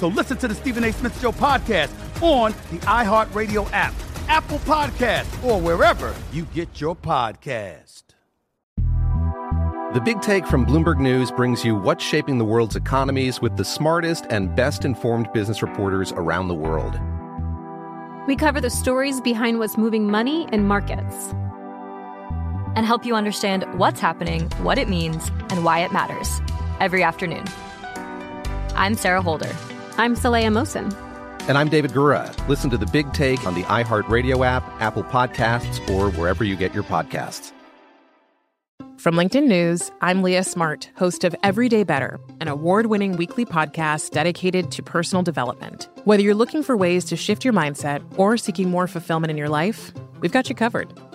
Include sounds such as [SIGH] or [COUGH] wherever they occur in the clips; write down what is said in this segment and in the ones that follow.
So listen to the Stephen A. Smith Show podcast on the iHeartRadio app, Apple Podcast, or wherever you get your podcast. The Big Take from Bloomberg News brings you what's shaping the world's economies with the smartest and best informed business reporters around the world. We cover the stories behind what's moving money and markets and help you understand what's happening, what it means, and why it matters every afternoon. I'm Sarah Holder. I'm Saleha Mohsin. And I'm David Gura. Listen to The Big Take on the iHeartRadio app, Apple Podcasts, or wherever you get your podcasts. From LinkedIn News, I'm Leah Smart, host of Everyday Better, an award winning weekly podcast dedicated to personal development. Whether you're looking for ways to shift your mindset or seeking more fulfillment in your life, we've got you covered.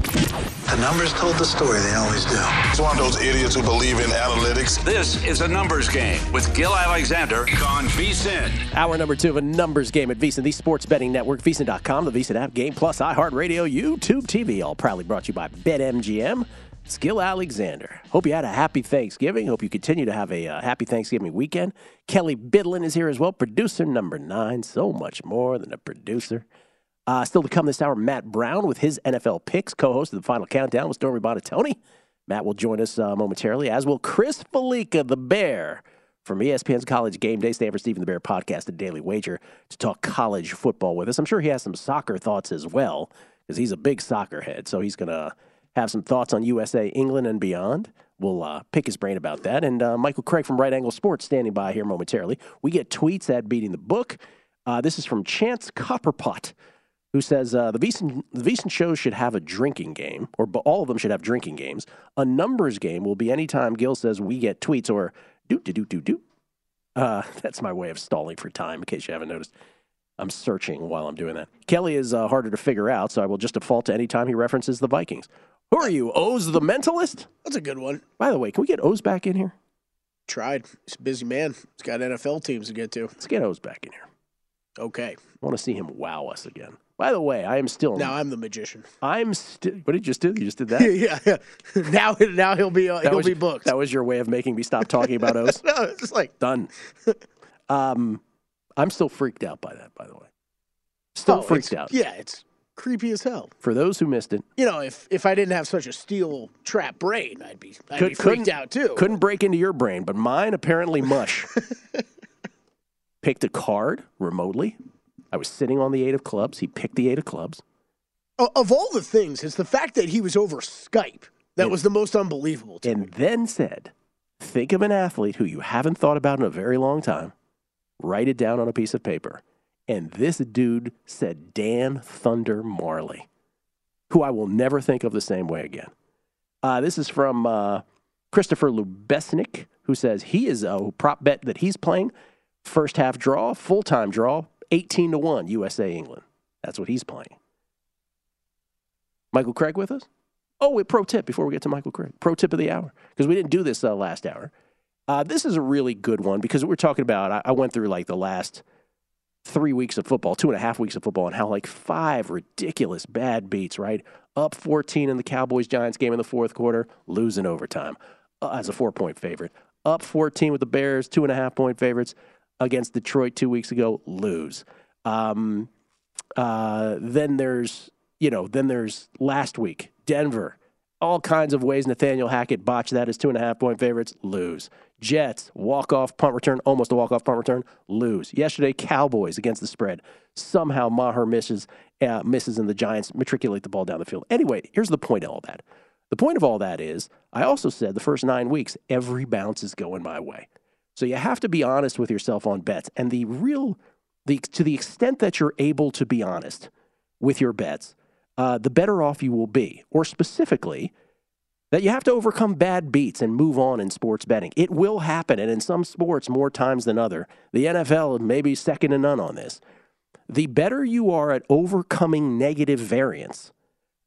The numbers told the story, they always do. It's one of those idiots who believe in analytics. This is a numbers game with Gil Alexander on VSIN. Hour number two of a numbers game at VSIN, the sports betting network, VSIN.com, the VSIN app, Game Plus, iHeartRadio, YouTube TV, all proudly brought to you by BetMGM. It's Gil Alexander. Hope you had a happy Thanksgiving. Hope you continue to have a uh, happy Thanksgiving weekend. Kelly Bidlin is here as well, producer number nine. So much more than a producer. Uh, still to come this hour, Matt Brown with his NFL picks, co-host of the Final Countdown with Stormy Buonantony. Matt will join us uh, momentarily, as will Chris Fallica, the Bear, from ESPN's College Game Day. Stanford Steve and the Bear podcast and Daily Wager to talk college football with us. I'm sure he has some soccer thoughts as well, because he's a big soccer head. So he's going to have some thoughts on USA, England, and beyond. We'll uh, pick his brain about that. And uh, Michael Craig from Right Angle Sports standing by here momentarily. We get tweets at Beating the Book. Uh, this is from Chance Copperpot who says uh, the VSIN the VSIN shows should have a drinking game, or all of them should have drinking games. A numbers game will be anytime Gil says we get tweets or do do do do do. Uh, [LAUGHS] that's my way of stalling for time, in case you haven't noticed. I'm searching while I'm doing that. Kelly is uh, harder to figure out, so I will just default to any time he references the Vikings. Who are you, Oz the Mentalist? That's a good one. By the way, can we get Oz back in here? Tried. He's a busy man. He's got NFL teams to get to. Let's get Oz back in here. Okay. I want to see him wow us again. By the way, I am still. Now I'm the magician. I'm still. What did you just do? You just did that. [LAUGHS] yeah, yeah. [LAUGHS] Now, now he'll be uh, he'll was, be booked. That was your way of making me stop talking about [LAUGHS] Oz. no, it's just like done. Um, I'm still freaked out by that. By the way, still oh, freaked out. Yeah, it's creepy as hell. For those who missed it, you know, if if I didn't have such a steel trap brain, I'd be I'd could, be freaked out too. Couldn't break into your brain, but mine apparently mush. Picked a card remotely. I was sitting on the eight of clubs. He picked the eight of clubs. Of all the things, it's the fact that he was over Skype that and, was the most unbelievable. and me. then said, "Think of an athlete who you haven't thought about in a very long time. Write it down on a piece of paper." And this dude said Dan Thunder Majerle, who I will never think of the same way again. Uh, this is from uh, Christopher Lubesnik, who says he is a prop bet that he's playing. First half draw, full time draw, 18 to 1, USA England. That's what he's playing. Michael Craig with us? Oh, wait, pro tip before we get to Michael Craig. Pro tip of the hour, because we didn't do this uh, last hour. Uh, this is a really good one because we're talking about, I, I went through like the last three weeks of football, two and a half weeks of football, and how like five ridiculous bad beats, right? Up 14 in the Cowboys Giants game in the fourth quarter, losing overtime uh, as a four point favorite. Up 14 with the Bears, two and a half point favorites against Detroit two weeks ago, lose. Um, Uh, then there's you know then there's last week Denver. All kinds of ways Nathaniel Hackett botched that as two and a half point favorites. Lose. Jets walk off punt return, almost a walk off punt return. Lose. Yesterday Cowboys against the spread. Somehow Maher misses uh, misses and the Giants matriculate the ball down the field. Anyway, here's the point of all that. The point of all that is I also said the first nine weeks every bounce is going my way. So you have to be honest with yourself on bets. And the real, the, to the extent that you're able to be honest with your bets, uh, the better off you will be. Or specifically, that you have to overcome bad beats and move on in sports betting. It will happen, and in some sports more times than other. The NFL may be second to none on this. The better you are at overcoming negative variance,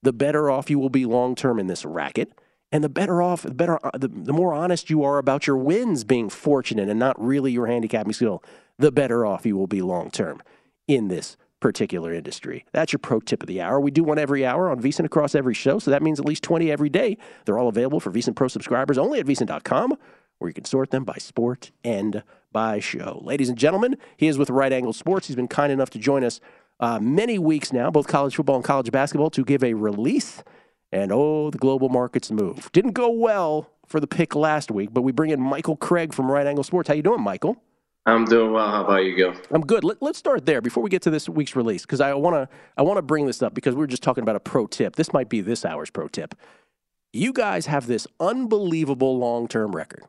the better off you will be long term in this racket and the better off, the better, the, the more honest you are about your wins being fortunate and not really your handicapping skill, the better off you will be long term in this particular industry. That's your pro tip of the hour. We do one every hour on VSiN across every show, so that means at least 20 every day. They're all available for VSiN Pro subscribers only at VSiN.com, where you can sort them by sport and by show. Ladies and gentlemen, he is with Right Angle Sports. He's been kind enough to join us uh, many weeks now, both college football and college basketball, to give a release and oh, the global markets move. Didn't go well for the pick last week, but we bring in Michael Craig from Right Angle Sports. How you doing, Michael? I'm doing well. How about you, Go? I'm good. Let, us start there before we get to this week's release because I want to I want to bring this up because we were just talking about a pro tip. This might be this hour's pro tip. You guys have this unbelievable long term record,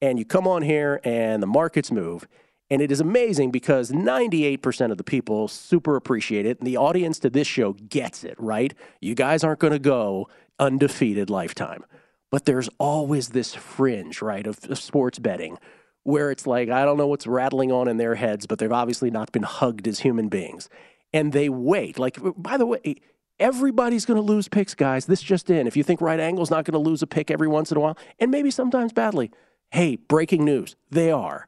and you come on here and the markets move, and it is amazing because 98% of the people super appreciate it. And the audience to this show gets it, right? You guys aren't going to go undefeated lifetime. But there's always this fringe, right, of, of, sports betting where it's like, I don't know what's rattling on in their heads, but they've obviously not been hugged as human beings. And they wait. Like, by the way, everybody's going to lose picks, guys. This just in. If you think right angle's not going to lose a pick every once in a while, and maybe sometimes badly, hey, breaking news, they are.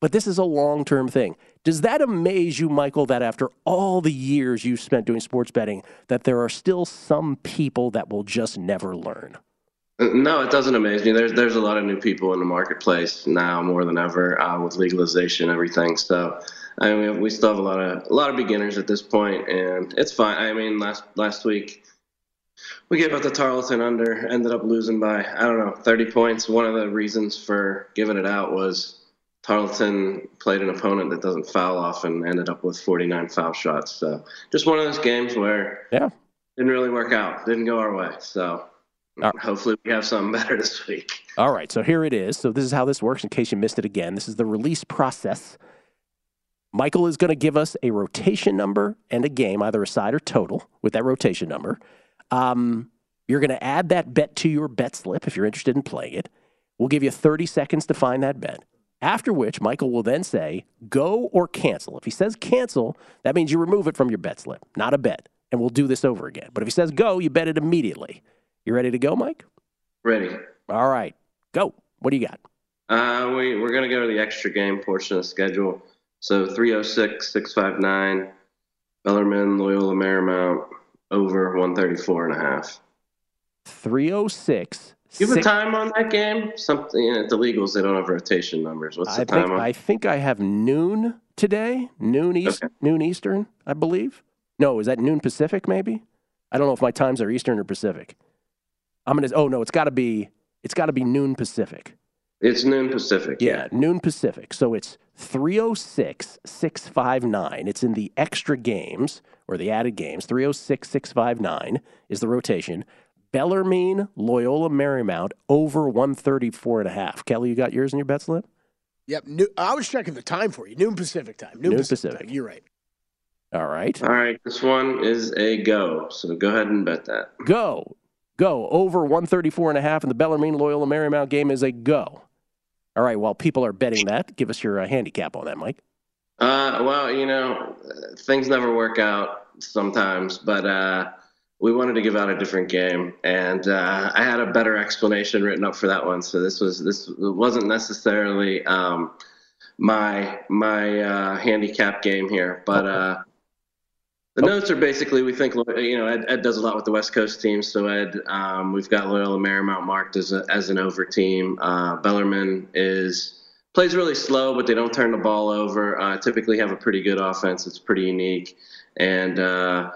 But this is a long term thing. Does that amaze you, Michael, that after all the years you've spent doing sports betting, that there are still some people that will just never learn? Uh, no, it doesn't amaze me. There's there's a lot of new people in the marketplace now more than ever uh, with legalization and everything. So I mean, we still have a lot of a lot of beginners at this point, and it's fine. I mean, last last week we gave out the Tarleton under, ended up losing by I don't know 30 points. One of the reasons for giving it out was Tarleton played an opponent that doesn't foul off and ended up with 49 foul shots. So just one of those games where yeah didn't really work out, didn't go our way. So right. hopefully we have something [LAUGHS] better this week. All right, so here it is. So this is how this works. In case you missed it again, this is the release process. Michael is going to give us a rotation number and a game, either a side or total, with that rotation number. Um, you're going to add that bet to your bet slip if you're interested in playing it. We'll give you 30 seconds to find that bet. After which, Michael will then say, go or cancel. If he says cancel, that means you remove it from your bet slip, not a bet. And we'll do this over again. But if he says go, you bet it immediately. You ready to go, Mike? Ready. All right. Go. What do you got? Uh, we, we're going to go to the extra game portion of the schedule. So 306, 659, Bellarmine, Loyola Marymount, over 134 and a half. 306, you have a time on that game? Something you know, the legals they don't have rotation numbers. What's the I time? Think, on? I think I have noon today, noon east, okay. noon Eastern, I believe. No, is that noon Pacific? Maybe. I don't know if my times are Eastern or Pacific. I'm gonna. Oh no, it's got to be. It's got to be noon Pacific. It's noon Pacific. Yeah, yeah, noon Pacific. So it's 306 659. It's in the extra games or the added games. 306 659 is the rotation. Bellarmine, Loyola Marymount over 134 and a half. Kelly, you got yours in your bet slip? Yep. New, I was checking the time for you. Noon Pacific time. Noon, Noon Pacific. Pacific. Time. You're right. All right. All right. This one is a go. So go ahead and bet that. Go. Go. Over 134 and a half, and the Bellarmine Loyola Marymount game is a go. All right. While people are betting that, give us your uh, handicap on that, Mike. Uh, well, you know, things never work out sometimes, but uh, we wanted to give out a different game, and uh, I had a better explanation written up for that one. So this was this wasn't necessarily um, my my uh, handicap game here, but uh, the notes are basically we think you know Ed, Ed, does a lot with the West Coast teams. So Ed, um, we've got Loyola Marymount marked as a, as an over team. Uh, Bellarmine is plays really slow, but they don't turn the ball over. Uh, typically have a pretty good offense. It's pretty unique. And uh,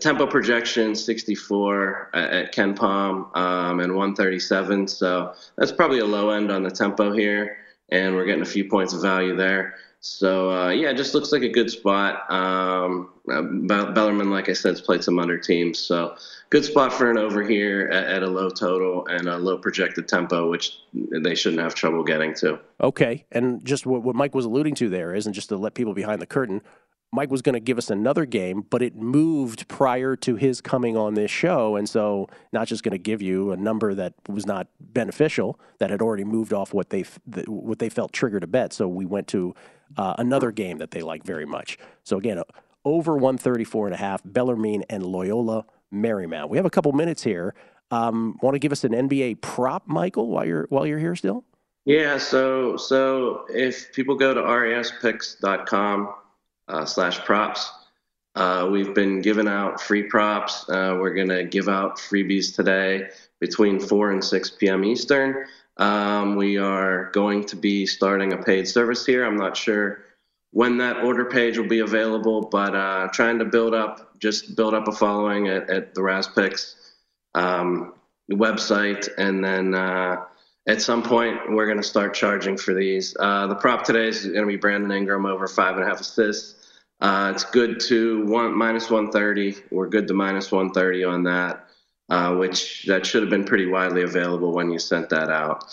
tempo projection 64 at KenPom um, and 137. So that's probably a low end on the tempo here. And we're getting a few points of value there. So uh, yeah, it just looks like a good spot. Um, uh, Bellarmine, like I said, has played some under teams, so good spot for an over here at, at, a low total and a low projected tempo, which they shouldn't have trouble getting to. Okay, and just what, what Mike was alluding to there is, and just to let people behind the curtain, Mike was going to give us another game, but it moved prior to his coming on this show. And so, not just going to give you a number that was not beneficial, that had already moved off what they, what they felt triggered a bet. So, we went to uh, another game that they like very much. So, again, over 134 and a half, Bellarmine and Loyola Marymount. We have a couple minutes here. Um, want to give us an NBA prop, Michael, while you're while you're here still? Yeah, so so if people go to raspicks.com uh, slash props. Uh, we've been giving out free props. Uh, we're going to give out freebies today between 4 and 6 p.m. Eastern. Um, we are going to be starting a paid service here. I'm not sure when that order page will be available, but uh, trying to build up, just build up a following at, at the RasPicks um, website. And then uh, at some point, we're going to start charging for these. Uh, the prop today is going to be Brandon Ingram over five and a half assists. Uh, it's good to one minus 130. We're good to minus 130 on that, uh, which that should have been pretty widely available when you sent that out.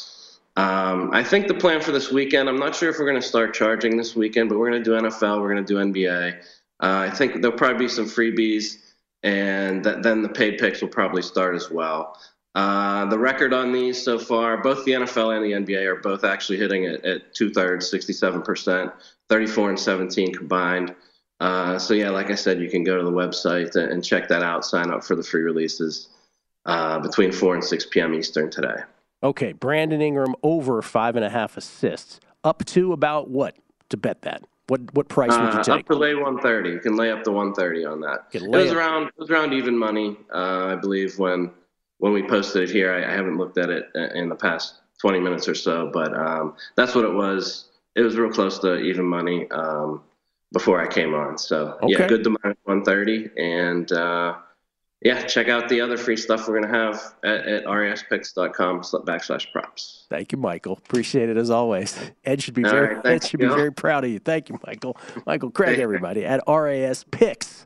Um, I think the plan for this weekend. I'm not sure if we're going to start charging this weekend, but we're going to do NFL. We're going to do NBA. Uh, I think there'll probably be some freebies, and th- then the paid picks will probably start as well. Uh, the record on these so far, both the NFL and the NBA are both actually hitting it at two thirds, 67%, 34 and 17 combined. Uh, so yeah, like I said, you can go to the website and check that out. Sign up for the free releases uh, between four and six p.m. Eastern today. Okay, Brandon Ingram over five and a half assists, up to about what to bet that? What what price would you uh, take? Up to lay one thirty. You can lay up to one thirty on that. It was around it was around even money, uh, I believe when when we posted it here. I, I, haven't looked at it in the past twenty minutes or so, but um, that's what it was. It was real close to even money. Um, before I came on. So okay. yeah, good to minus 130. And uh, yeah, check out the other free stuff we're going to have at, at raspicks.com backslash props. Thank you, Michael. Appreciate it as always. Ed should be All very right, Ed should be very proud of you. Thank you, Michael. Michael Craig, everybody at RAS Picks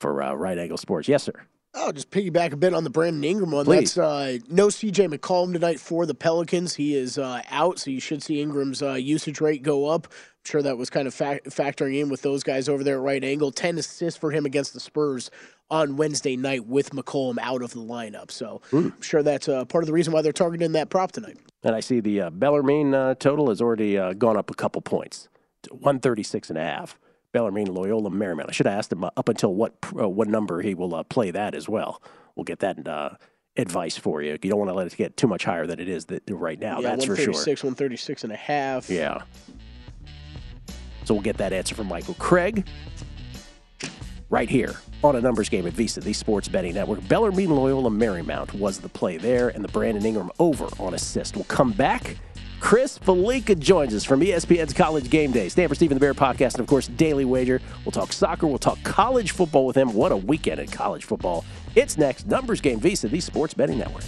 for uh, Right Angle Sports. Yes, sir. Oh, just piggyback a bit on the Brandon Ingram one. Please. That's uh, no CJ McCollum tonight for the Pelicans. He is uh, out, so you should see Ingram's uh, usage rate go up I'm sure that was kind of fa- factoring in with those guys over there at right angle. 10 assists for him against the Spurs on Wednesday night with McCollum out of the lineup. So mm. I'm sure that's uh, part of the reason why they're targeting that prop tonight. And I see the uh, Bellarmine uh, total has already uh, gone up a couple points to 136 and a half. Bellarmine, Loyola, Marymount. I should have asked him uh, up until what uh, what number he will play that as well. We'll get that advice for you. You don't want to let it get too much higher than it is that, right now. Yeah, that's for sure. 136 and a half. Yeah. So we'll get that answer from Michael Craig right here on a numbers game at VSiN, the Sports Betting Network. Bellarmine Loyola Marymount was the play there, and the Brandon Ingram over on assist. We'll come back. Chris Fallica joins us from ESPN's College Game Day, Stanford Steve and the Bear podcast, and of course, Daily Wager. We'll talk soccer, we'll talk college football with him. What a weekend in college football. It's next. Numbers Game VSiN, the Sports Betting Network.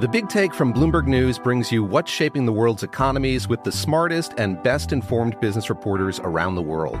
The Big Take from Bloomberg News brings you what's shaping the world's economies with the smartest and best informed business reporters around the world.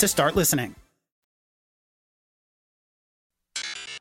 to start listening.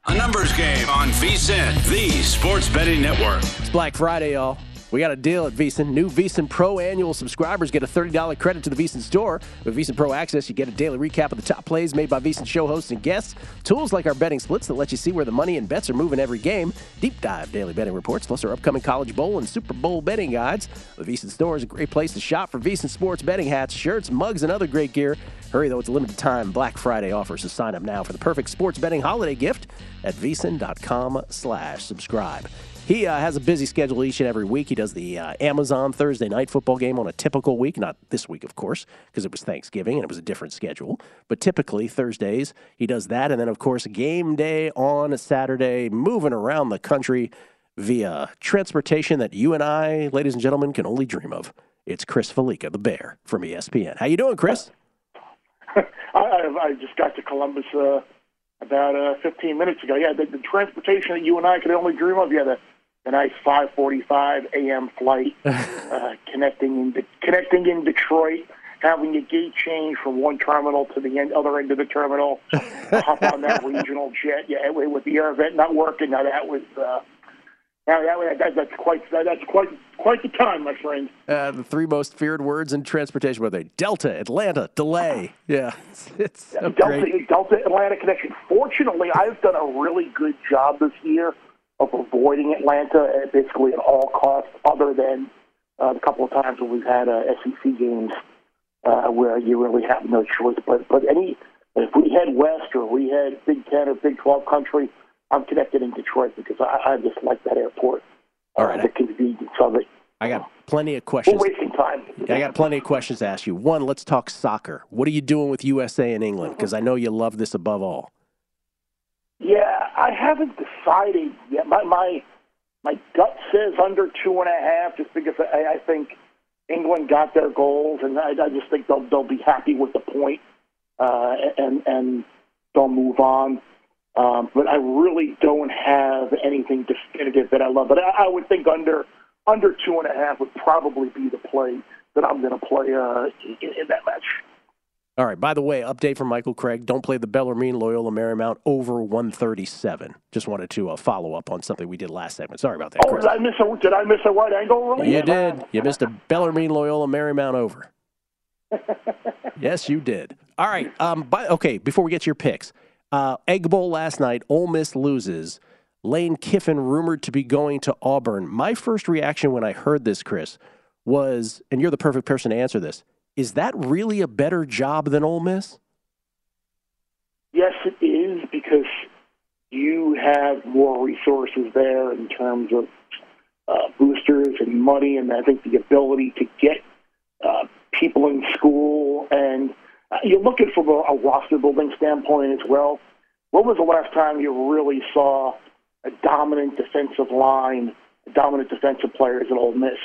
A numbers game on VSIN, the sports betting network. It's Black Friday, y'all. We got a deal at VSIN. New VSIN Pro annual subscribers get a $30 credit to the VSIN store. With VSIN Pro Access, you get a daily recap of the top plays made by VSIN show hosts and guests, tools like our betting splits that let you see where the money and bets are moving every game, deep dive daily betting reports, plus our upcoming College Bowl and Super Bowl betting guides. The VSIN store is a great place to shop for VSIN sports betting hats, shirts, mugs, and other great gear. Hurry, though, it's a limited time Black Friday offer, so sign up now for the perfect sports betting holiday gift at VSIN.com slash subscribe. He uh, has a busy schedule each and every week. He does the uh, Amazon Thursday night football game on a typical week, not this week, of course, because it was Thanksgiving and it was a different schedule. But typically Thursdays, he does that. And then, of course, game day on a Saturday, moving around the country via transportation that you and I, ladies and gentlemen, can only dream of. It's Chris Fallica, the Bear from ESPN. How you doing, Chris? [LAUGHS] I, I just got to Columbus uh, about uh, 15 minutes ago. Yeah, the, the transportation that you and I could only dream of. Yeah, the, the nice 5:45 a.m. flight [LAUGHS] uh, connecting in De- connecting in Detroit, having a gate change from one terminal to the end, other end of the terminal. hop on that [LAUGHS] regional jet. Yeah, with with the air vent not working. Now that was. Uh, now that, that, that's quite that's quite quite the time, my friend. Uh, the three most feared words in transportation were they? Delta, Atlanta, delay. [LAUGHS] Yeah, it's, it's so Delta, great. Delta Atlanta connection. Fortunately, I've done a really good job this year of avoiding Atlanta at basically at all costs, other than uh, the couple of times when we've had uh, SEC games uh, where you really have no choice. But but any if we head west or we head Big Ten or Big Twelve country, I'm connected in Detroit because I, I just like that airport. All right, uh, the convenience of it. I got plenty of questions. We're wasting time. I got plenty of questions to ask you. One, let's talk soccer. What are you doing with USA and England? Because I know you love this above all. Yeah, I haven't decided yet. My my my gut says under two and a half, just because I, I think England got their goals, and I, I just think they'll they'll be happy with the point, uh, and and they'll move on. Um, but I really don't have anything definitive that I love. But I, I would think under under two and a half would probably be the play that I'm going to play uh, in, in that match. All right. By the way, update from Michael Craig. Don't play the Bellarmine Loyola Marymount over 137. Just wanted to uh, follow up on something we did last segment. Sorry about that. Oh, Chris. did I miss a did I miss a right angle? Really? You did. You missed a Bellarmine Loyola Marymount over. [LAUGHS] yes, you did. All right. Um. By, okay. Before we get to your picks, uh, Egg Bowl last night. Ole Miss loses. Lane Kiffin rumored to be going to Auburn. My first reaction when I heard this, Chris, was, and you're the perfect person to answer this. Is that really a better job than Ole Miss? Yes, it is because you have more resources there in terms of uh, boosters and money, and I think the ability to get uh, people in school. And uh, you're looking from a, a roster building standpoint as well. When was the last time you really saw a dominant defensive line, dominant defensive players at Ole Miss?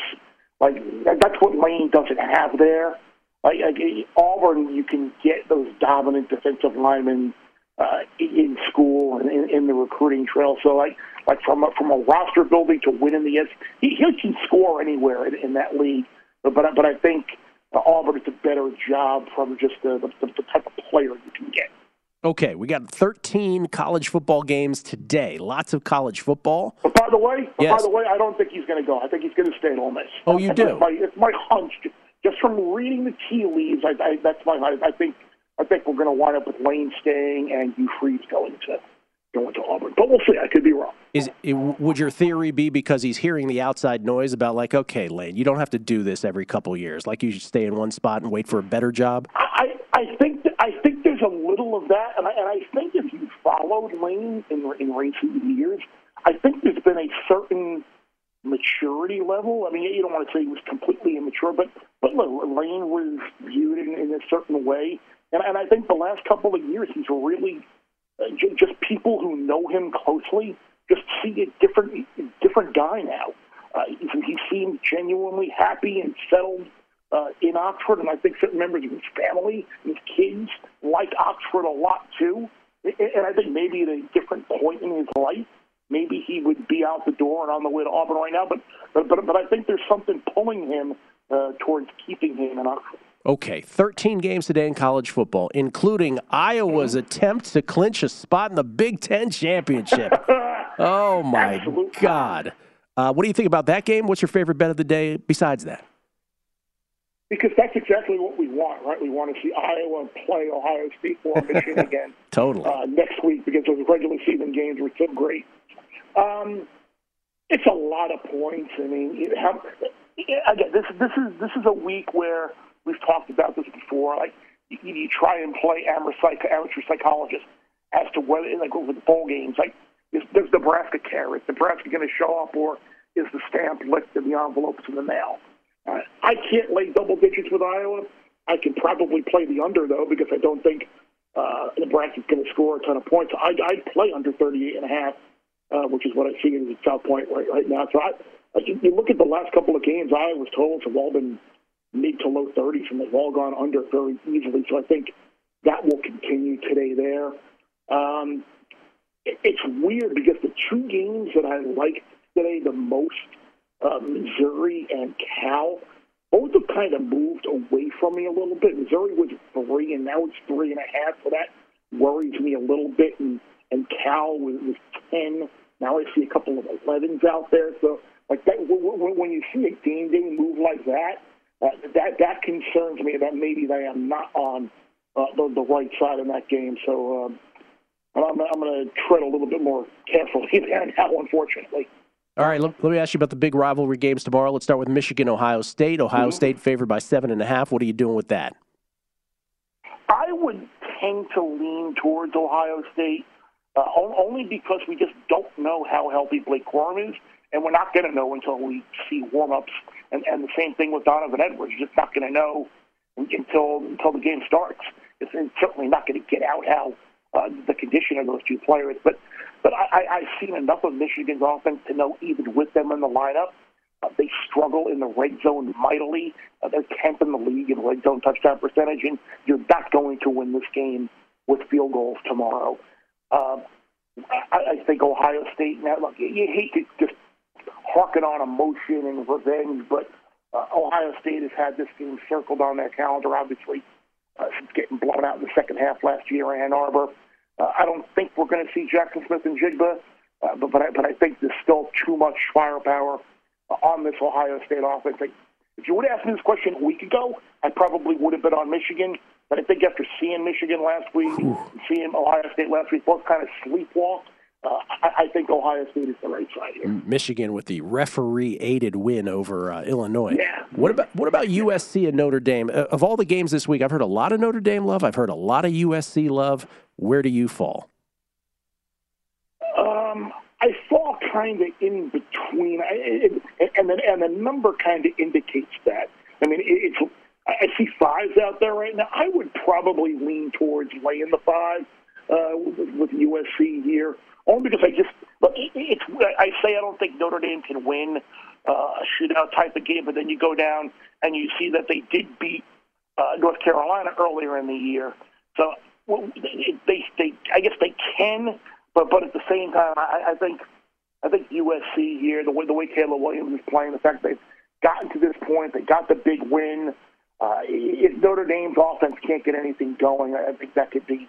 Like that's what Lane doesn't have there. Like, like Auburn, you can get those dominant defensive linemen uh, in school and in, in the recruiting trail. So, like, like from a, from a roster building to winning the S, he, he can score anywhere in, in that league. But but, but I think uh, Auburn is a better job from just the, the, the type of player you can get. Okay, we got 13 college football games today. Lots of college football. But by the way, Yes. by the way, I don't think he's going to go. I think he's going to stay at Ole Miss. Oh, you That's do? My, it's my hunch. Just from reading the tea leaves, I, I, that's my. I, I think. I think we're going to wind up with Lane staying and Hugh Freeze going to going to Auburn. But we'll see. I could be wrong. Is it, would your theory be because he's hearing the outside noise about like, okay, Lane, you don't have to do this every couple years. Like you should stay in one spot and wait for a better job. I, I think that, I think there's a little of that, and I, and I think if you followed Lane in in recent years, I think there's been a certain maturity level. I mean, you don't want to say he was completely immature, but but Lane was viewed in, in a certain way, and and I think the last couple of years he's really uh, j- just people who know him closely just see a different different guy now. Uh, he, he seemed genuinely happy and settled uh, in Oxford, and I think certain members of his family his kids like Oxford a lot too. And I think maybe at a different point in his life, maybe he would be out the door and on the way to Auburn right now. But but but, but I think there's something pulling him uh, towards keeping him in Oxford. Okay, 13 games today in college football, including Iowa's attempt to clinch a spot in the Big Ten championship. [LAUGHS] oh my God! Uh, what do you think about that game? What's your favorite bet of the day besides that? Because that's exactly what we want, right? We want to see Iowa play Ohio State or Michigan [LAUGHS] again Totally. uh, next week because those regular season games were so great. Um, it's a lot of points. I mean, you have, again, this this is this is a week where we've talked about this before. Like you, you try and play amateur, psych, amateur psychologist as to whether, like with bowl games, like is, does Nebraska care? Is Nebraska going to show up, or is the stamp licked and the envelopes in the mail? Uh, I can't lay double digits with Iowa. I can probably play the under though because I don't think uh, Nebraska's going to score a ton of points. I'd, I'd play under 38 and a half, uh, which is what I see in South Point right, right now. So I, I, you look at the last couple of games, Iowa's totals have all been mid to low 30s, and they've all gone under very easily. So I think that will continue today there. Um, it, it's weird because the two games that I liked today the most, uh, Missouri and Cal, both have kind of moved away from me a little bit. Missouri was three, and now it's three and a half, so that worries me a little bit. And, and Cal was, was 10. Now I see a couple of 11s out there. So, like that, w- w- when you see a game day move like that, uh, that that concerns me that maybe they are not on uh, the, the right side in that game. So um, I'm, I'm going to tread a little bit more carefully [LAUGHS] there now, unfortunately. All right, let, let me ask you about the big rivalry games tomorrow. Let's start with Michigan, Ohio State. Ohio State favored by seven and a half. What are you doing with that? I would tend to lean towards Ohio State uh, only because we just don't know how healthy Blake Corum is, and we're not going to know until we see warm-ups. And, and the same thing with Donovan Edwards. You're just not going to know until until the game starts. It's, it's certainly not going to get out how uh, the condition of those two players. But but I, I've seen enough of Michigan's offense to know even with them in the lineup, uh, they struggle in the red zone mightily. Uh, they're 10th in the league in red zone touchdown percentage, and you're not going to win this game with field goals tomorrow. Uh, I, I think Ohio State. Now, look, you, you hate to just harken on emotion and revenge, but uh, Ohio State has had this game circled on their calendar, obviously, uh, since getting blown out in the second half last year in Ann Arbor. Uh, I don't think we're going to see Jaxon Smith-Njigba, uh, but but I, but I think there's still too much firepower uh, on this Ohio State offense. Like, if you would have asked me this question a week ago, I probably would have been on Michigan. But I think after seeing Michigan last week, seeing Ohio State last week, both kind of sleepwalk. Uh, I, I think Ohio State is the right side here. Michigan with the referee-aided win over uh, Illinois. Yeah. What about what about USC and Notre Dame? Uh, of all the games this week, I've heard a lot of Notre Dame love. I've heard a lot of USC love. Where do you fall? Um, I fall kind of in between, I, it, and the, and the number kind of indicates that. I mean, it, it's I see fives out there right now. I would probably lean towards laying the five uh, with, with USC here, only because I just look. It's I say I don't think Notre Dame can win uh, a shootout type of game, but then you go down and you see that they did beat uh, North Carolina earlier in the year. So well, they, they, they, I guess they can, but but at the same time, I, I think I think USC here, the way the way Caleb Williams is playing, the fact they've gotten to this point, they got the big win. Uh, if Notre Dame's offense can't get anything going, I think that could be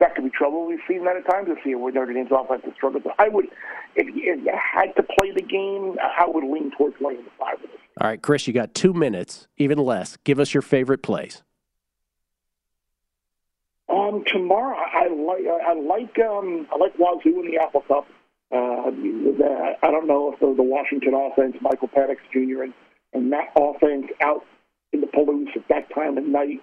that could be trouble. We've seen that at times this year where Notre Dame's offense has struggled. But I would, if you had to play the game, I would lean towards laying the five. All right, Chris, you got two minutes, even less. Give us your favorite plays. Um, tomorrow, I like I like um, I like Wazoo in the Apple Cup. Uh, I don't know if the, the Washington offense, Michael Penix Jr. and and that offense out in the Palouse at that time of night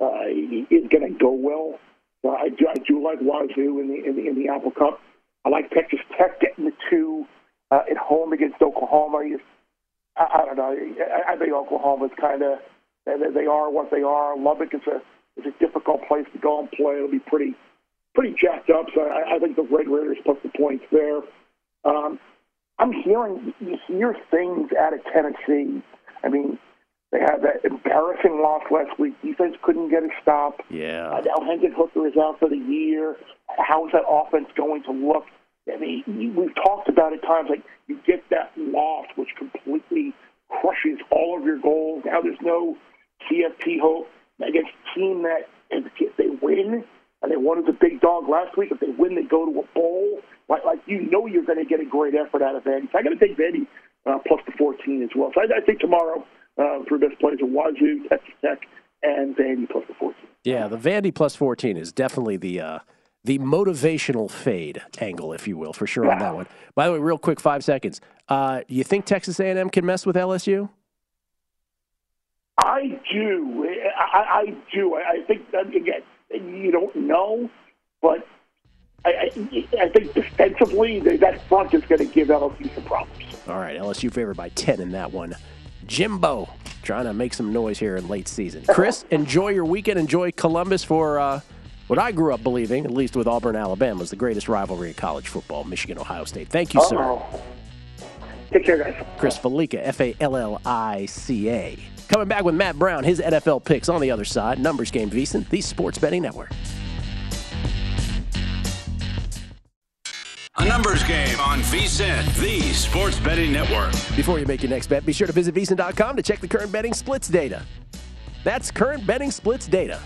uh, is going to go well. Uh, I do I do like Wazoo in the in the, in the Apple Cup. I like Texas Tech getting the two uh, at home against Oklahoma. I, I don't know. I, I think Oklahoma's kind of they are what they are. Lubbock is a is a difficult place to go and play. It'll be pretty pretty jacked up. So I, I think the Red Raiders put the points there. Um, I'm hearing you hear things out of Tennessee. I mean, they had that embarrassing loss last week. Defense couldn't get a stop. Yeah. Uh, now Hendon Hooker is out for the year. How is that offense going to look? I mean, we've talked about at times like you get that loss, which completely crushes all of your goals. Now there's no CFP hope against a team that if they win, and they as a big dog last week. If they win, they go to a bowl. Like, like you know, you're going to get a great effort out of Vandy. So I got to take Vandy uh, plus the 14 as well. So I, I think tomorrow uh, three best plays are Wazoo, Texas Tech, and Vandy plus the 14. Yeah, the Vandy plus 14 is definitely the uh, the motivational fade angle, if you will, for sure on that one. By the way, real quick, five seconds. Uh, you think Texas A&M can mess with LSU? I do. I, I do. I think that, again, you don't know, but I, I, I think defensively that front is going to give LSU some problems. All right, LSU favored by 10 in that one. Jimbo trying to make some noise here in late season. Chris, enjoy your weekend. Enjoy Columbus for uh, what I grew up believing, at least with Auburn, Alabama, is the greatest rivalry in college football, Michigan, Ohio State. Thank you, Uh-oh. sir. Take care, guys. Chris Fallica, F A L L I C A. Coming back with Matt Brown, his NFL picks on the other side. Numbers Game VSiN, the Sports Betting Network. A numbers game on VSiN, the Sports Betting Network. Before you make your next bet, be sure to visit VSiN.com to check the current betting splits data. That's current betting splits data.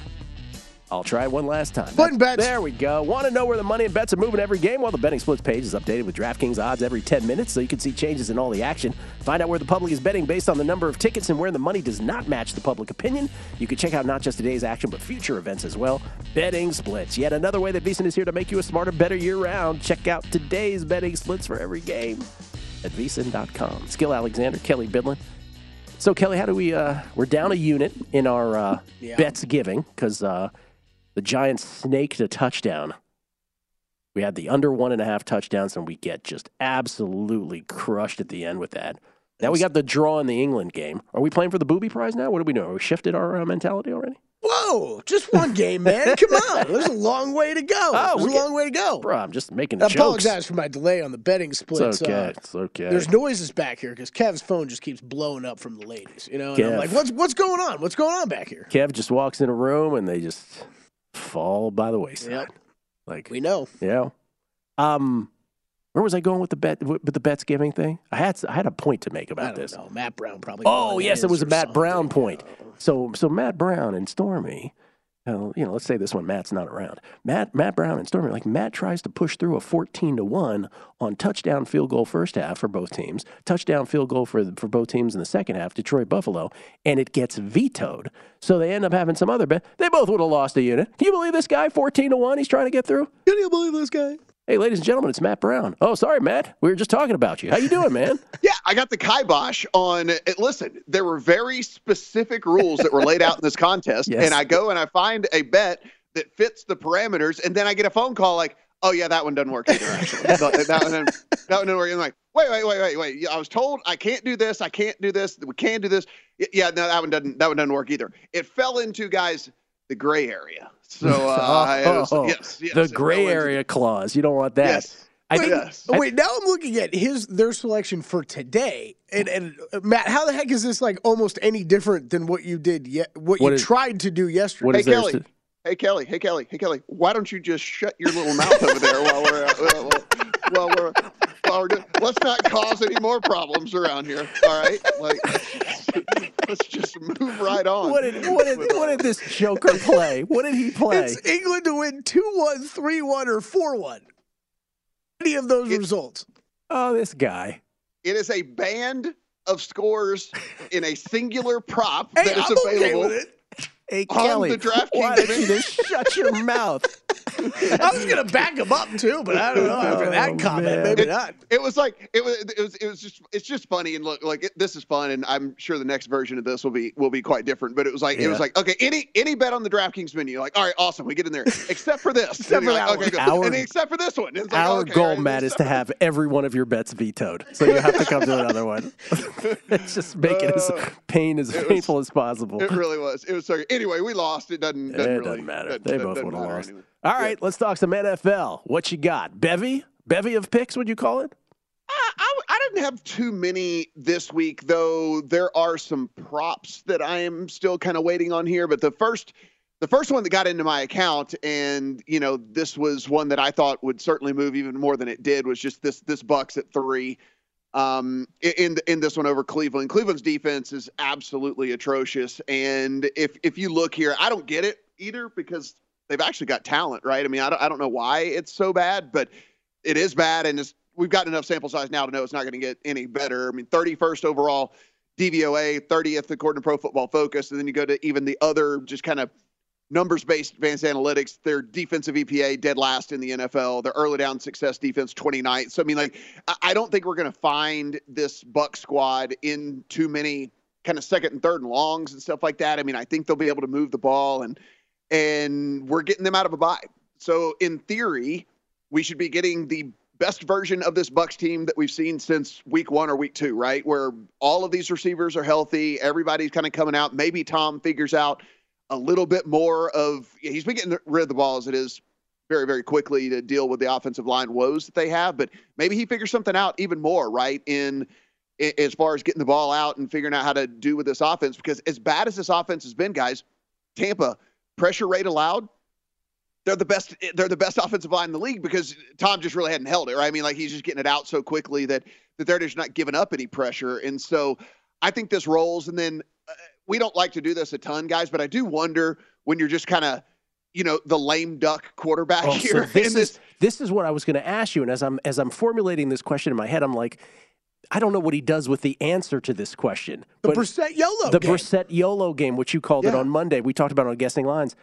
I'll try one last time. Button bets. There we go. Want to know where the money and bets are moving every game? Well, the betting splits page is updated with DraftKings odds every 10 minutes so you can see changes in all the action. Find out where the public is betting based on the number of tickets and where the money does not match the public opinion. You can check out not just today's action, but future events as well. Betting splits. Yet another way that VSiN is here to make you a smarter, bettor year round. Check out today's betting splits for every game at VSiN.com. Skill Alexander, Kelly Bidlin. So, Kelly, how do we, uh, we're down a unit in our uh, Yeah. bets giving because, uh, the Giants snaked a touchdown. We had the under one and a half touchdowns, and we get just absolutely crushed at the end with that. Now we got the draw in the England game. Are we playing for the booby prize now? What do we know? We shifted our uh, mentality already? Whoa, just one game, man. Come on. There's a long way to go. [LAUGHS] Oh, There's a long way to go. Bro, I'm just making I jokes. apologize for my delay on the betting splits. It's okay. Uh, it's okay. There's noises back here because Kev's phone just keeps blowing up from the ladies. You know, and I'm like, what's what's going on? What's going on back here? Kev just walks in a room and they just fall by the wayside. Yep. Like We know. Yeah. Um, where was I going with the bet with the bets giving thing? I had I had a point to make I about don't this. know. Matt Brown probably. Oh yes, it was a Matt something. Brown point. So so Matt Brown and Stormy. You know, let's say this one Matt's not around. Matt Matt Brown and Stormy like Matt tries to push through a fourteen to one on touchdown field goal first half for both teams, touchdown field goal for for both teams in the second half, Detroit Buffalo, and it gets vetoed. So they end up having some other bet. They both would have lost a unit. Can you believe this guy fourteen to one? He's trying to get through. Can you believe this guy? Hey, ladies and gentlemen, it's Matt Brown. Oh, sorry, Matt. We were just talking about you. How you doing, man? [LAUGHS] Yeah, I got the kibosh on. uh, Listen, there were very specific rules that were laid out in this contest, [LAUGHS] Yes. and I go and I find a bet that fits the parameters, and then I get a phone call like, "Oh yeah, that one doesn't work either." Actually, [LAUGHS] that, one, that one didn't work. I'm like, "Wait, wait, wait, wait, wait! I was told I can't do this. I can't do this. We can't do this. Yeah, no, that one doesn't. That one doesn't work either. It fell into guys the gray area. So uh, [LAUGHS] it was- Oh, yes, yes, the gray fell into- area clause. You don't want that. Yes. I Wait, think. oh, wait, now I'm looking at his their selection for today, and and uh, Matt, how the heck is this like almost any different than what you did yet? What, What you is- tried to do yesterday? What Hey is Kelly. to- Hey Kelly. Hey Kelly. Hey Kelly. Why don't you just shut your little mouth over there while we're uh, while, while we're while we're doing, let's not cause any more problems around here. All right, like let's just move right on. What did what did what did this Joker play? What did he play? It's England to win 2 1, 3 1, or 4 1. Any of those results. Oh, this guy. It is a band of scores in a singular prop Hey, that is I'm okay available with it. Hey, on Kelly, the DraftKings. why don't you just shut your mouth? [LAUGHS] I was going to back him up too, but I don't know. After Oh, that comment, man. maybe It- not. It was like it was. It was. It was just. It's just funny and look like it, this is fun, and I'm sure the next version of this will be will be quite different. But it was like it was like okay, any any bet on the DraftKings menu, like all right, awesome, we get in there, except for this, Except for like, that okay, good. one. Our- and except for this one, It's like, Our okay, goal, all right, Matt, is to have every one of your bets vetoed. So you have to come to another one. [LAUGHS] it's just make it as [LAUGHS] Uh, pain as it was- painful as possible. It really was. It was so. Anyway, we lost. It doesn't. doesn't doesn't really matter. doesn't- They doesn't- both doesn't would have lost. anyway. All right, let's talk some NFL. What you got? Bevy? Bevy of picks, would you call it? I, I, I didn't have too many this week, though. There are some props that I am still kind of waiting on here. But the first, the first one that got into my account, and you know, this was one that I thought would certainly move even more than it did, was just this this Bucks at three. Um, in in this one over Cleveland, Cleveland's defense is absolutely atrocious. And if if you look here, I don't get it either because they've actually got talent, right? I mean, I don't I don't know why it's so bad, but it is bad, and we've got enough sample size now to know it's not going to get any better. I mean, 31st overall DVOA, 30th according to Pro Football Focus, and then you go to even the other just kind of numbers-based advanced analytics. Their defensive EPA dead last in the NFL. Their early down success defense 29th. So I mean, like, I- I don't think we're going to find this Buck squad in too many kind of second and third and longs and stuff like that. I mean, I think they'll be able to move the ball and and we're getting them out of a bye. So in theory, we should be getting the best version of this Bucks team that we've seen since week one or week two, right? Where all of these receivers are healthy, everybody's kind of coming out. Maybe Tom figures out a little bit more of he's been getting rid of the ball as it is very, very quickly to deal with the offensive line woes that they have. But maybe he figures something out even more, right? In i- as far as getting the ball out and figuring out how to do with this offense, because as bad as this offense has been, guys, Tampa pressure rate allowed. They're the best. They're the best offensive line in the league because Tom just really hadn't held it. Right? I mean, like he's just getting it out so quickly that that they're just not giving up any pressure. And so, I think this rolls. And then we don't like to do this a ton, guys, but I do wonder when you're just kind of, you know, the lame duck quarterback Oh, so here. [LAUGHS] this this, is this is what I was going to ask you, and as I'm as I'm formulating this question in my head, I'm like, I don't know what he does with the answer to this question. The Brissett YOLO the game. Brissett YOLO game, which you called it on Monday, we talked about it on guessing lines.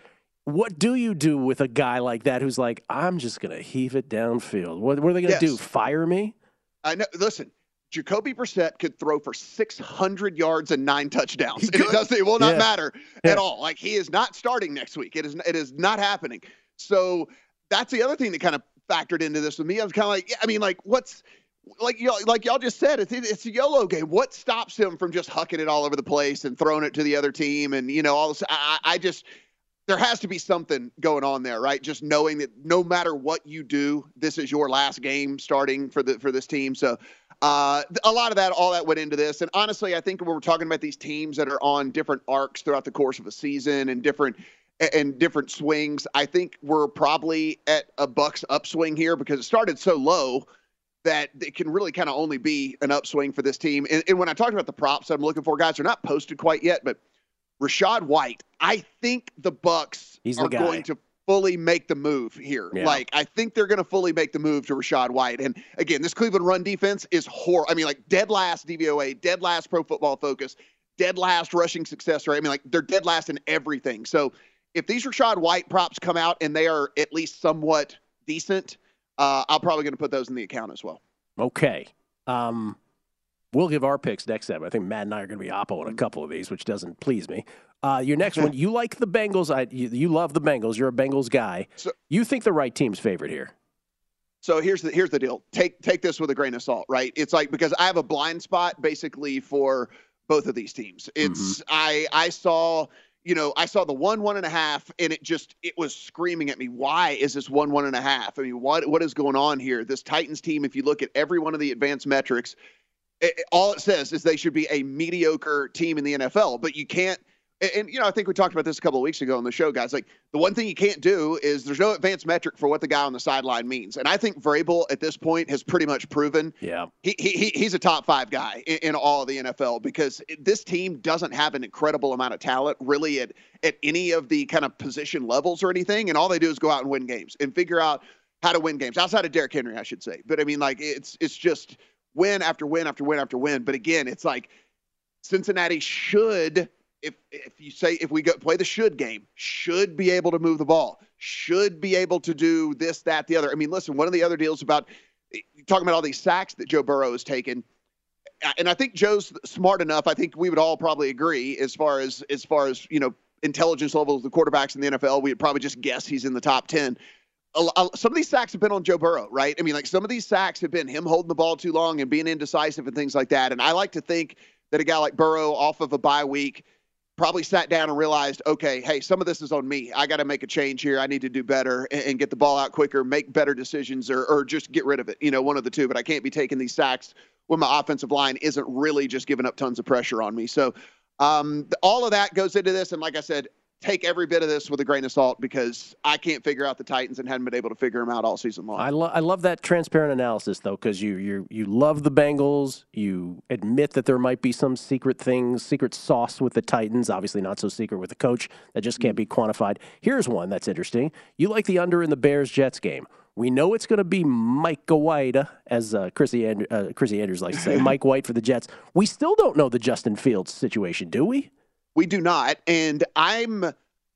What do you do with a guy like that who's like, I'm just going to heave it downfield? What, what are they going to Yes. do? Fire me? I know. Listen, Jacoby Brissett could throw for 600 yards and nine touchdowns. And it does. It will not Yeah. matter Yeah. at all. Like he is not starting next week. It is. It is not happening. So that's the other thing that kind of factored into this with me. I was kind of like, yeah, I mean, like what's like y'all like y'all just said, it's it's a YOLO game. What stops him from just hucking it all over the place and throwing it to the other team? And you know, all this. I, I I just there has to be something going on there, right? Just knowing that no matter what you do, this is your last game starting for the for this team. So uh, a lot of that, all that went into this. And honestly, I think when we're talking about these teams that are on different arcs throughout the course of a season and different and different swings. I think we're probably at a Bucks upswing here because it started so low that it can really kind of only be an upswing for this team. And, and when I talked about the props that I'm looking for, guys, they're not posted quite yet, but Rachaad White, I think the Bucks He's are guy. going to fully make the move here. Yeah. Like I think they're going to fully make the move to Rachaad White. And again, this Cleveland run defense is horrible. I mean, like dead last DVOA, dead last Pro Football Focus, dead last rushing success rate. I mean, like they're dead last in everything. So if these Rachaad White props come out and they are at least somewhat decent, uh, I'm probably going to put those in the account as well. Okay. Um, we'll give our picks next time. I think Matt and I are going to be oppo Mm-hmm. a couple of these, which doesn't please me. Uh, your next one, you like the Bengals. I, you, you love the Bengals. You're a Bengals guy. So, you think the right team's favored here? So here's the here's the deal. Take take this with a grain of salt, right? It's like because I have a blind spot basically for both of these teams. It's I I saw you know I saw the one one and a half and it just it was screaming at me. Why is this one one and a half? I mean, what what is going on here? This Titans team, if you look at every one of the advanced metrics, it- all it says is they should be a mediocre team in the NFL. But you can't. And, and, you know, I think we talked about this a couple of weeks ago on the show, guys. Like the one thing you can't do is there's no advanced metric for what the guy on the sideline means. And I think Vrabel at this point has pretty much proven Yeah. he, he he- he's a top five guy in, in all of the NFL because this team doesn't have an incredible amount of talent really at at any of the kind of position levels or anything, and all they do is go out and win games and figure out how to win games outside of Derrick Henry, I should say. But I mean, like it's it's just win after win after win after win. But again, it's like Cincinnati should, if if you say if we go play the should game, should be able to move the ball, should be able to do this, that, the other. I mean, listen, one of the other deals about talking about all these sacks that Joe Burrow has taken, and I think Joe's smart enough. I think we would all probably agree as far as as far as you know intelligence levels of the quarterbacks in the NFL. We would probably just guess he's in the top ten. Some of these sacks have been on Joe Burrow, right? I mean, like some of these sacks have been him holding the ball too long and being indecisive and things like that. And I like to think that a guy like Burrow, off of a bye week, probably sat down and realized, okay, hey, some of this is on me. I got to make a change here. I need to do better and, and get the ball out quicker, make better decisions, or, or just get rid of it. You know, one of the two. But I can't be taking these sacks when my offensive line isn't really just giving up tons of pressure on me. So um, all of that goes into this. And like I said, take every bit of this with a grain of salt because I can't figure out the Titans and haven't been able to figure them out all season long. I, lo- I love that transparent analysis though, because you you you love the Bengals. You admit that there might be some secret things, secret sauce with the Titans. Obviously, not so secret with the coach that just can't be quantified. Here's one that's interesting. You like the under in the Bears Jets game. We know it's going to be Mike White, as uh, Chrissy, and- uh, Chrissy Andrews likes to say, [LAUGHS] Mike White for the Jets. We still don't know the Justin Fields situation, do we? We do not, and I'm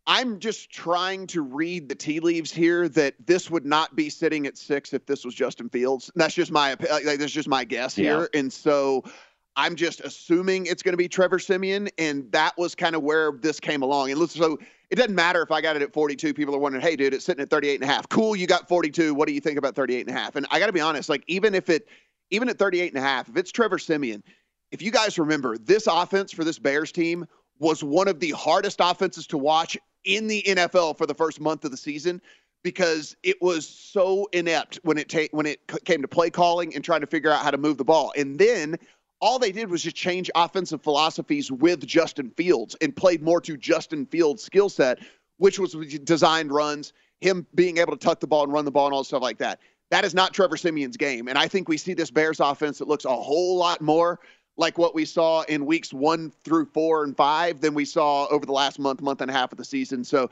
I'm just trying to read the tea leaves here that this would not be sitting at six if this was Justin Fields. That's just my like that's just my guess Yeah. here, and so I'm just assuming it's going to be Trevor Siemian, and that was kind of where this came along. And so it doesn't matter if I got it at 42. People are wondering, hey, dude, it's sitting at 38 and a half. Cool, you got 42. What do you think about 38 and a half? And I got to be honest, like even if it, even at 38 and a half, if it's Trevor Siemian, if you guys remember, this offense for this Bears team was one of the hardest offenses to watch in the NFL for the first month of the season because it was so inept when it ta- when it c- came to play calling and trying to figure out how to move the ball. And then all they did was just change offensive philosophies with Justin Fields and played more to Justin Fields' skill set, which was designed runs, him being able to tuck the ball and run the ball and all stuff like that. That is not Trevor Siemian's game. And I think we see this Bears offense that looks a whole lot more like what we saw in weeks one through four and five than we saw over the last month, month and a half of the season. So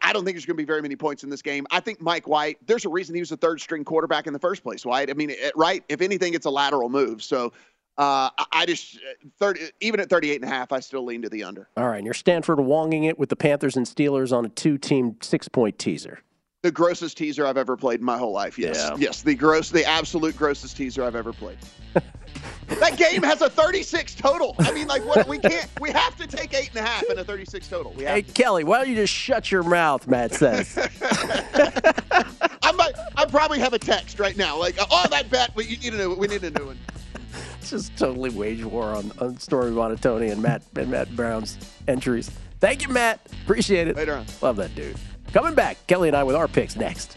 I- don't think there's going to be very many points in this game. I think Mike White, there's a reason he was a third string quarterback in the first place, White. I mean, it, right? If anything, it's a lateral move. So uh, I- I just, 30, even at 38 and a half, I still lean to the under. All right, and you're Stanford wonging it with the Panthers and Steelers on a two-team six-point teaser. The grossest teaser I've ever played in my whole life. Yes. Yeah. Yes. The gross, the absolute grossest teaser I've ever played. [LAUGHS] that game has a 36 total. I mean, like, what? We can't, we have to take eight and a half and a 36 total. We have Hey, Kelly, why don't you just shut your mouth? Matt says. [LAUGHS] I might, I probably have a text right now. Like, oh, that bet, we, you need a new, we need a new one. It's just totally wage war on, on Story Monotony and Matt and Matt Brown's entries. Thank you, Matt. Appreciate it. Later on. Love that dude. Coming back, Kelly and I with our picks next.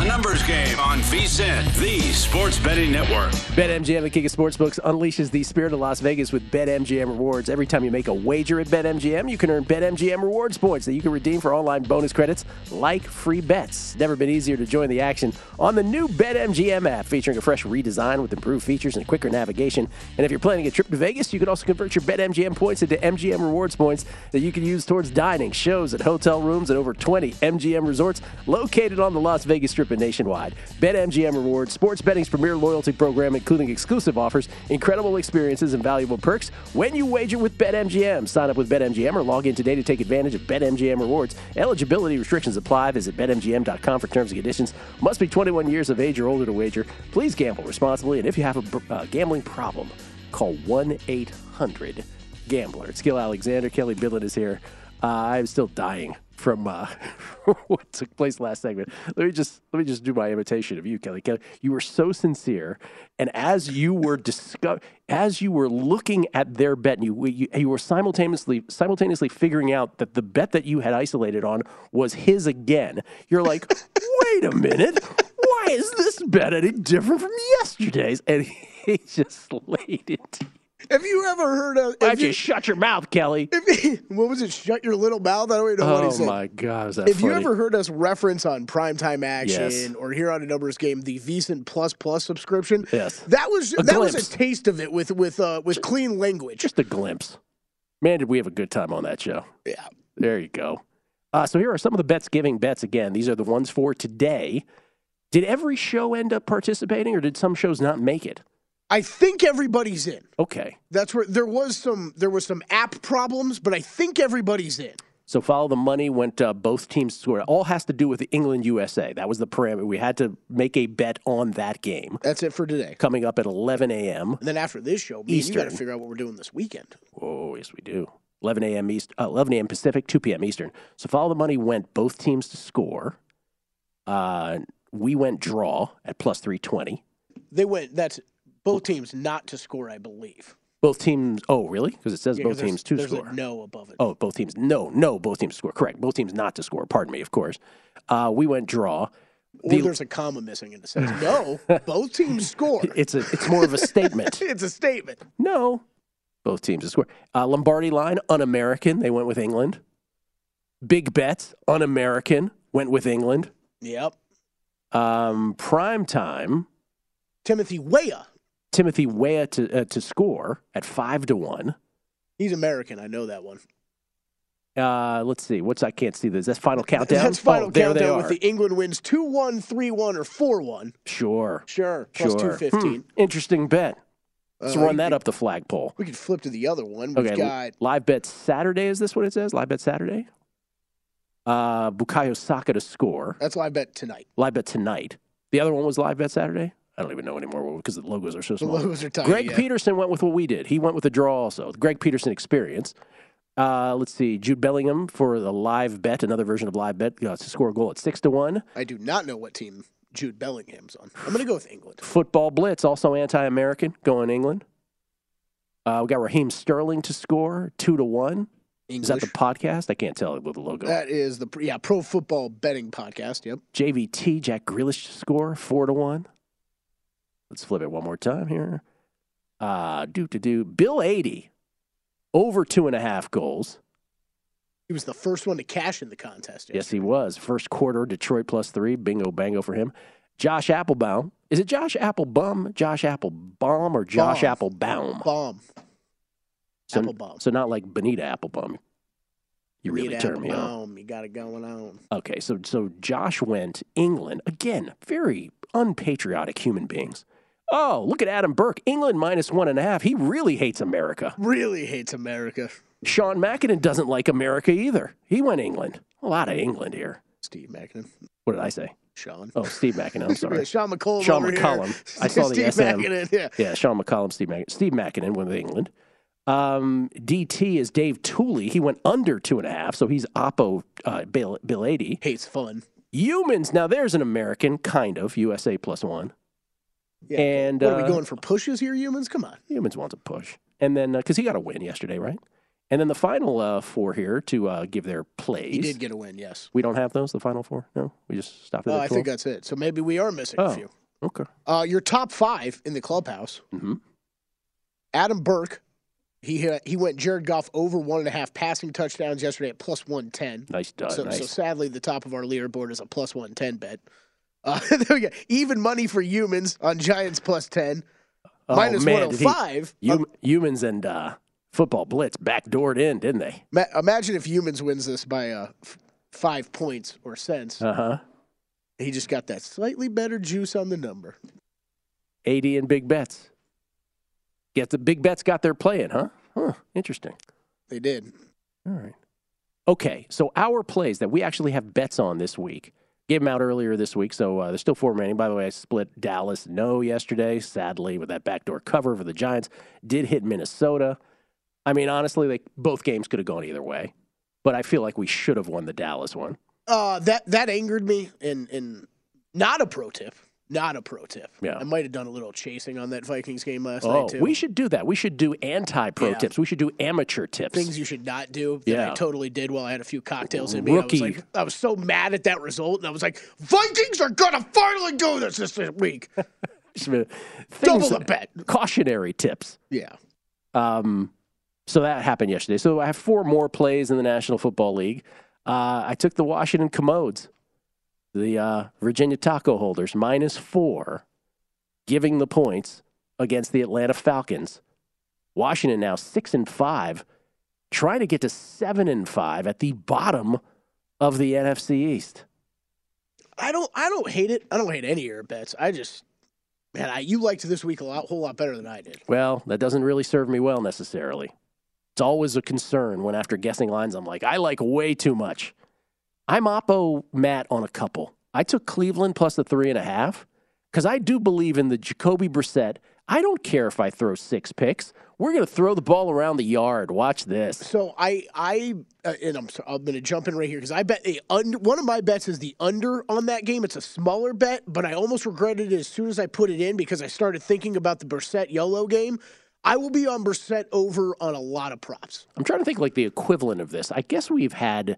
A numbers game on VSiN, the sports betting network. BetMGM, the king of sportsbooks, unleashes the spirit of Las Vegas with BetMGM rewards. Every time you make a wager at BetMGM, you can earn BetMGM rewards points that you can redeem for online bonus credits like free bets. Never been easier to join the action on the new BetMGM app, featuring a fresh redesign with improved features and quicker navigation. And if you're planning a trip to Vegas, you can also convert your BetMGM points into MGM rewards points that you can use towards dining, shows, at hotel rooms at over 20 MGM resorts located on the Las Vegas Strip and nationwide. BetMGM Rewards, sports betting's premier loyalty program, including exclusive offers, incredible experiences, and valuable perks when you wager with BetMGM. Sign up with BetMGM or log in today to take advantage of BetMGM Rewards. Eligibility restrictions apply. Visit BetMGM.com for terms and conditions. Must be 21 years of age or older to wager. Please gamble responsibly, and if you have a uh, gambling problem, call 1 800 Gambler. Gill Alexander. Kelly Billett is here. Uh, I'm still dying from uh, [LAUGHS] what took place last segment. Let me just let me just do my imitation of you, Kelly. Kelly, you were so sincere, and as you were disco- as you were looking at their bet, you, you you were simultaneously simultaneously figuring out that the bet that you had isolated on was his again. You're like, [LAUGHS] wait a minute, why is this bet any different from yesterday's? And [LAUGHS] he just laid it. Have you ever heard of? Why'd you shut your mouth, Kelly? If, [LAUGHS] what was it? Shut your little mouth. I don't even know what he Oh my God, is that If you ever heard us reference on primetime action Yes. or here on a numbers game the VSiN Plus Plus subscription, Yes. that was A that was a taste of it with with uh, with clean language. Just a glimpse. Man, did we have a good time on that show. Yeah. There you go. Uh, so here are some of the bets giving bets again. These are the ones for today. Did every show end up participating or did some shows not make it? I think everybody's in. Okay. That's where there was some there was some app problems, but I think everybody's in. So follow the money went uh, both teams scored. All has to do with the England USA. That was the parameter. We had to make a bet on that game. That's it for today. Coming up at 11 a.m. And then after this show, me you got to figure out what we're doing this weekend. Oh, yes, we do. 11 a.m. East, uh, 11 a.m. Pacific, 2 p.m. Eastern. So follow the money went both teams to score. Uh, we went draw at plus 320. They went. That's both teams not to score, I believe. Both teams. Oh, really? Because it says Yeah, both teams to score. A no above it. Oh, both teams. No, no, both teams score. Correct. Both teams not to score. Pardon me, of course. Uh, we went draw. Or The- there's a comma missing in the sentence. No, [LAUGHS] both teams score. it's a. It's more of a statement. [LAUGHS] it's a statement. No, both teams to score. Uh, Lombardi line un-American. They went with England. Big bets un-American went with England. Yep. Um, prime time. Timothy Weah. Timothy Weah to uh, to score at five to one. He's American. I know that one. Uh, let's see. What's I can't see this. That's final countdown. That's final oh, countdown are. with the England wins 2 1, 3 1, or 4 1. Sure. Sure. Plus sure. 215. Hmm, Interesting bet. Let's Uh, run that could- up the flagpole. We could flip to the other one. We've Okay, got live bet Saturday. Is this what it says? Live bet Saturday. Uh, Bukayo Saka to score. that's live bet tonight. Live bet tonight. The other one was live bet Saturday. I don't even know anymore because the logos are so small. The logos are tiny. Greg yeah. Peterson went with what we did. He went with the draw also. The Greg Peterson experience. Uh, let's see. Jude Bellingham for the live bet, another version of live bet, uh, to score a goal at six to one. I do not know what team Jude Bellingham's on. I'm going to go with England. Football blitz, also anti-American, going England. Uh, we got Raheem Sterling to score two to one. Is that the podcast? I can't tell with the logo. That is the yeah pro football betting podcast. Yep. JVT, Jack Grealish to score four to one. Let's flip it one more time here. Uh, do to do. Bill Adee over two and a half goals. He was the first one to cash in the contest. Yes, he was. First quarter, Detroit plus three. Bingo bango for him. Josh Applebaum. Is it Josh Applebum, Josh Applebaum, or Josh Baum. Applebaum? Bomb. So, Applebaum. So not like Benita Applebaum. You really Need turn me on. You got it going on. Okay, so so Josh went England again. Very unpatriotic human beings. Oh, look at Adam Burke. England minus one and a half. He really hates America. Really hates America. Sean McKinnon doesn't like America either. He went England. A lot of England here. Steve Makinen. What did I say? Sean. Oh, Steve Makinen. I'm [LAUGHS] sorry. Yeah, Sean McCollum. Sean over here. I saw the [LAUGHS] Steve SM. Mackinnon, yeah. Yeah, Sean McCollum, Steve Makinen. Steve Makinen went with England. Um, DT is Dave Tuley. He went under two and a half, so he's Oppo uh, Bill, Bill Adee. Hates fun. Humans, now there's an American, kind of, USA plus one. Yeah. And What, are uh, we going for pushes here, humans? Come on. Humans wants a push. And then, because he got a win yesterday, right? And then the final uh, four here to uh, give their plays. He did get a win, yes. We don't have those, the final four? No? We just stopped at Oh, the I 12? think that's it. So maybe we are missing Oh. a few. Okay. Uh, your top five in the clubhouse. Mm-hmm. Adam Burke. He uh, he went Jared Goff over one and a half passing touchdowns yesterday at plus one ten. Nice done. So, nice. so sadly, the top of our leaderboard is a plus one ten bet. Uh, [LAUGHS] there we go. Even money for humans on Giants plus ten. Oh, minus man, one did he- five. hum- humans and uh, football blitz backdoored in, didn't they? Ma- imagine if humans wins this by uh, f- five points or cents. Uh huh. He just got that slightly better juice on the number. 80 and big bets. Get the big bets got their play in, huh? Huh. Interesting. They did. All right. Okay, so our plays that we actually have bets on this week. Gave them out earlier this week, so uh, there's still four remaining. By the way, I split Dallas no yesterday, sadly, with that backdoor cover for the Giants. Did hit Minnesota. I mean, honestly, like both games could have gone either way, but I feel like we should have won the Dallas one. Uh, that that angered me, and and not a pro tip. Not a pro tip. Yeah. I might have done a little chasing on that Vikings game last Oh, night too. we should do that. We should do anti-pro Yeah. tips. We should do amateur tips. Things you should not do that Yeah. I totally did while I had a few cocktails in me. I Rookie. was like, I was so mad at that result, and I was like, Vikings are gonna finally do this this week. [LAUGHS] Things- Double the bet. Cautionary tips. Yeah. Um, so that happened yesterday. So I have four more plays in the National Football League. Uh, I took the Washington Commodes, the uh, Virginia Taco holders, minus four, giving the points against the Atlanta Falcons. Washington now six and five, trying to get to seven and five at the bottom of the NFC East. I don't. I don't hate it. I don't hate any of your bets. I just, man, I, you liked this week a lot, whole lot better than I did. Well, that doesn't really serve me well necessarily. It's always a concern when after guessing lines, I'm like, I like way too much. I'm Oppo Matt on a couple. I took Cleveland plus the three and a half because I do believe in the Jacoby Brissett. I don't care if I throw six picks. We're going to throw the ball around the yard. Watch this. So I, I, uh, and I'm, sorry, I'm going to jump in right here because I bet under, one of my bets is the under on that game. It's a smaller bet, but I almost regretted it as soon as I put it in because I started thinking about the Brissett YOLO game. I will be on Brissett over on a lot of props. I'm trying to think like the equivalent of this. I guess we've had,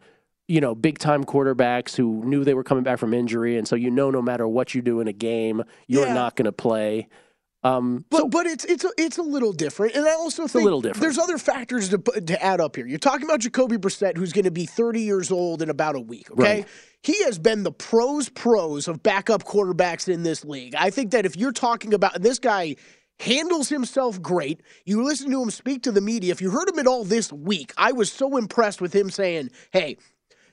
you know, big time quarterbacks who knew they were coming back from injury, and so you know, no matter what you do in a game, you're Yeah. not going to play. Um, But but it's it's a, it's a little different, and I also a think little different. there's other factors to to add up here. You're talking about Jacoby Brissett, who's going to be 30 years old in about a week. Okay, Right. he has been the pros pros of backup quarterbacks in this league. I think that if you're talking about this guy handles himself great. You listen to him speak to the media. If you heard him at all this week, I was so impressed with him saying, "Hey."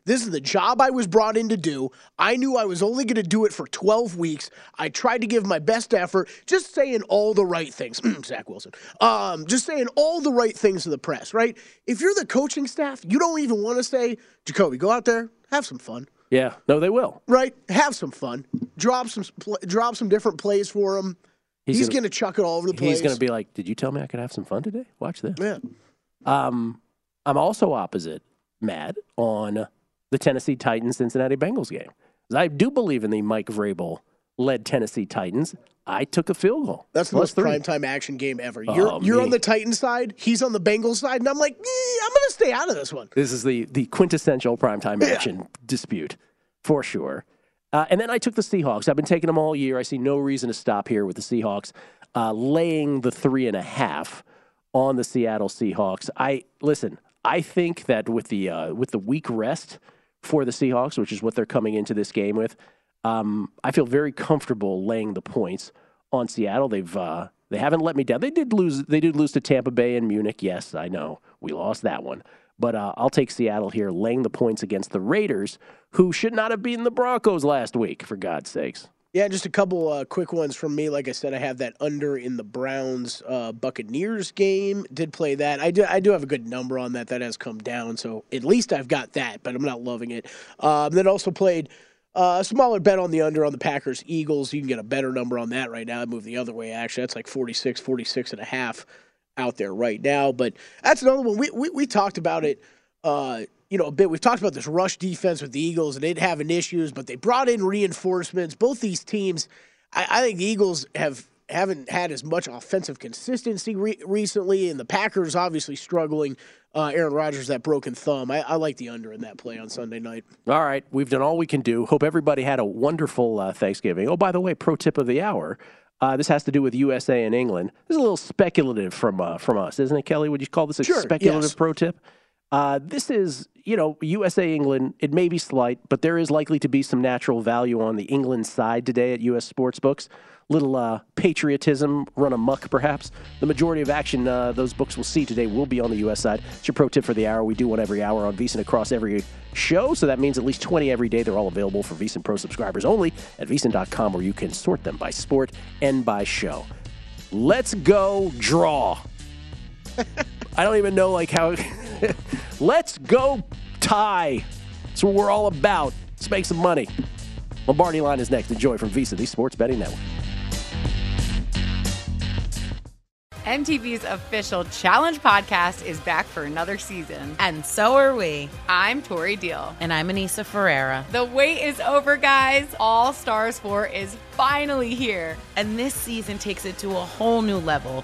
This is the job I was brought in to do. I knew I was only going to do it for 12 weeks. I tried to give my best effort, just saying all the right things. [CLEARS THROAT] Zach Wilson. Um, just saying all the right things to the press, right? If you're the coaching staff, you don't even want to say, Jacoby, go out there, have some fun. Yeah, no, they will. Right? Have some fun. Drop some drop some different plays for him. He's He's, gonna- going to chuck it all over the place. He's going to be like, "Did you tell me I could have some fun today? Watch this." Yeah. Um, I'm also opposite Matt on the Tennessee Titans Cincinnati Bengals game. I do believe in the Mike Vrabel led Tennessee Titans. I took a field goal. That's the most three. primetime action game ever. Oh, You're you're on the Titans side, he's on the Bengals side, and I'm like, eh, I'm going to stay out of this one. This is the the quintessential primetime action dispute for sure. Uh, and then I took the Seahawks. I've been taking them all year. I see no reason to stop here with the Seahawks, uh, laying the three and a half on the Seattle Seahawks. I listen. I think that with the uh, with the week rest for the Seahawks, which is what they're coming into this game with, um, I feel very comfortable laying the points on Seattle. They've uh, they haven't let me down. They did lose. They did lose to Tampa Bay and Munich. Yes, I know we lost that one. But uh, I'll take Seattle here, laying the points against the Raiders, who should not have beaten the Broncos last week, for God's sakes. Yeah, just a couple uh, quick ones from me. Like I said, I have that under in the Browns uh, Buccaneers game. Did play that. I do. I do have a good number on that. That has come down, so at least I've got that. But I'm not loving it. Um, then also played uh, a smaller bet on the under on the Packers Eagles. You can get a better number on that right now. I moved the other way. Actually, that's like 46, 46 and a half out there right now. But that's another one. We we, we talked about it. You know, a bit. We've talked about this rush defense with the Eagles and it having issues, but they brought in reinforcements. Both these teams, I, I think the Eagles have haven't had as much offensive consistency re- recently, and the Packers obviously struggling. Uh, Aaron Rodgers that broken thumb. I, I like the under in that play on Sunday night. All right, we've done all we can do. Hope everybody had a wonderful uh, Thanksgiving. Oh, by the way, pro tip of the hour. Uh, this has to do with USA and England. This is a little speculative from uh, from us, isn't it, Kelly? Would you call this a Sure, speculative yes. pro tip? Uh, this is, you know, USA England. It may be slight, but there is likely to be some natural value on the England side today at U.S. sports books. Little uh, patriotism run amok, perhaps. The majority of action uh, those books will see today will be on the U.S. side. It's your pro tip for the hour. We do one every hour on VSiN across every show, so that means at least 20 every day. They're all available for VSiN Pro subscribers only at VSiN.com, where you can sort them by sport and by show. Let's go draw. [LAUGHS] I don't even know like how. [LAUGHS] Let's go tie. That's what we're all about. Let's make some money. Lombardi line is next. Enjoy from VSiN, the Sports Betting Network. MTV's official Challenge podcast is back for another season. And so are we. I'm Tori Deal. And I'm Aneesa Ferreira. The wait is over, guys. All Stars 4 is finally here. And this season takes it to a whole new level.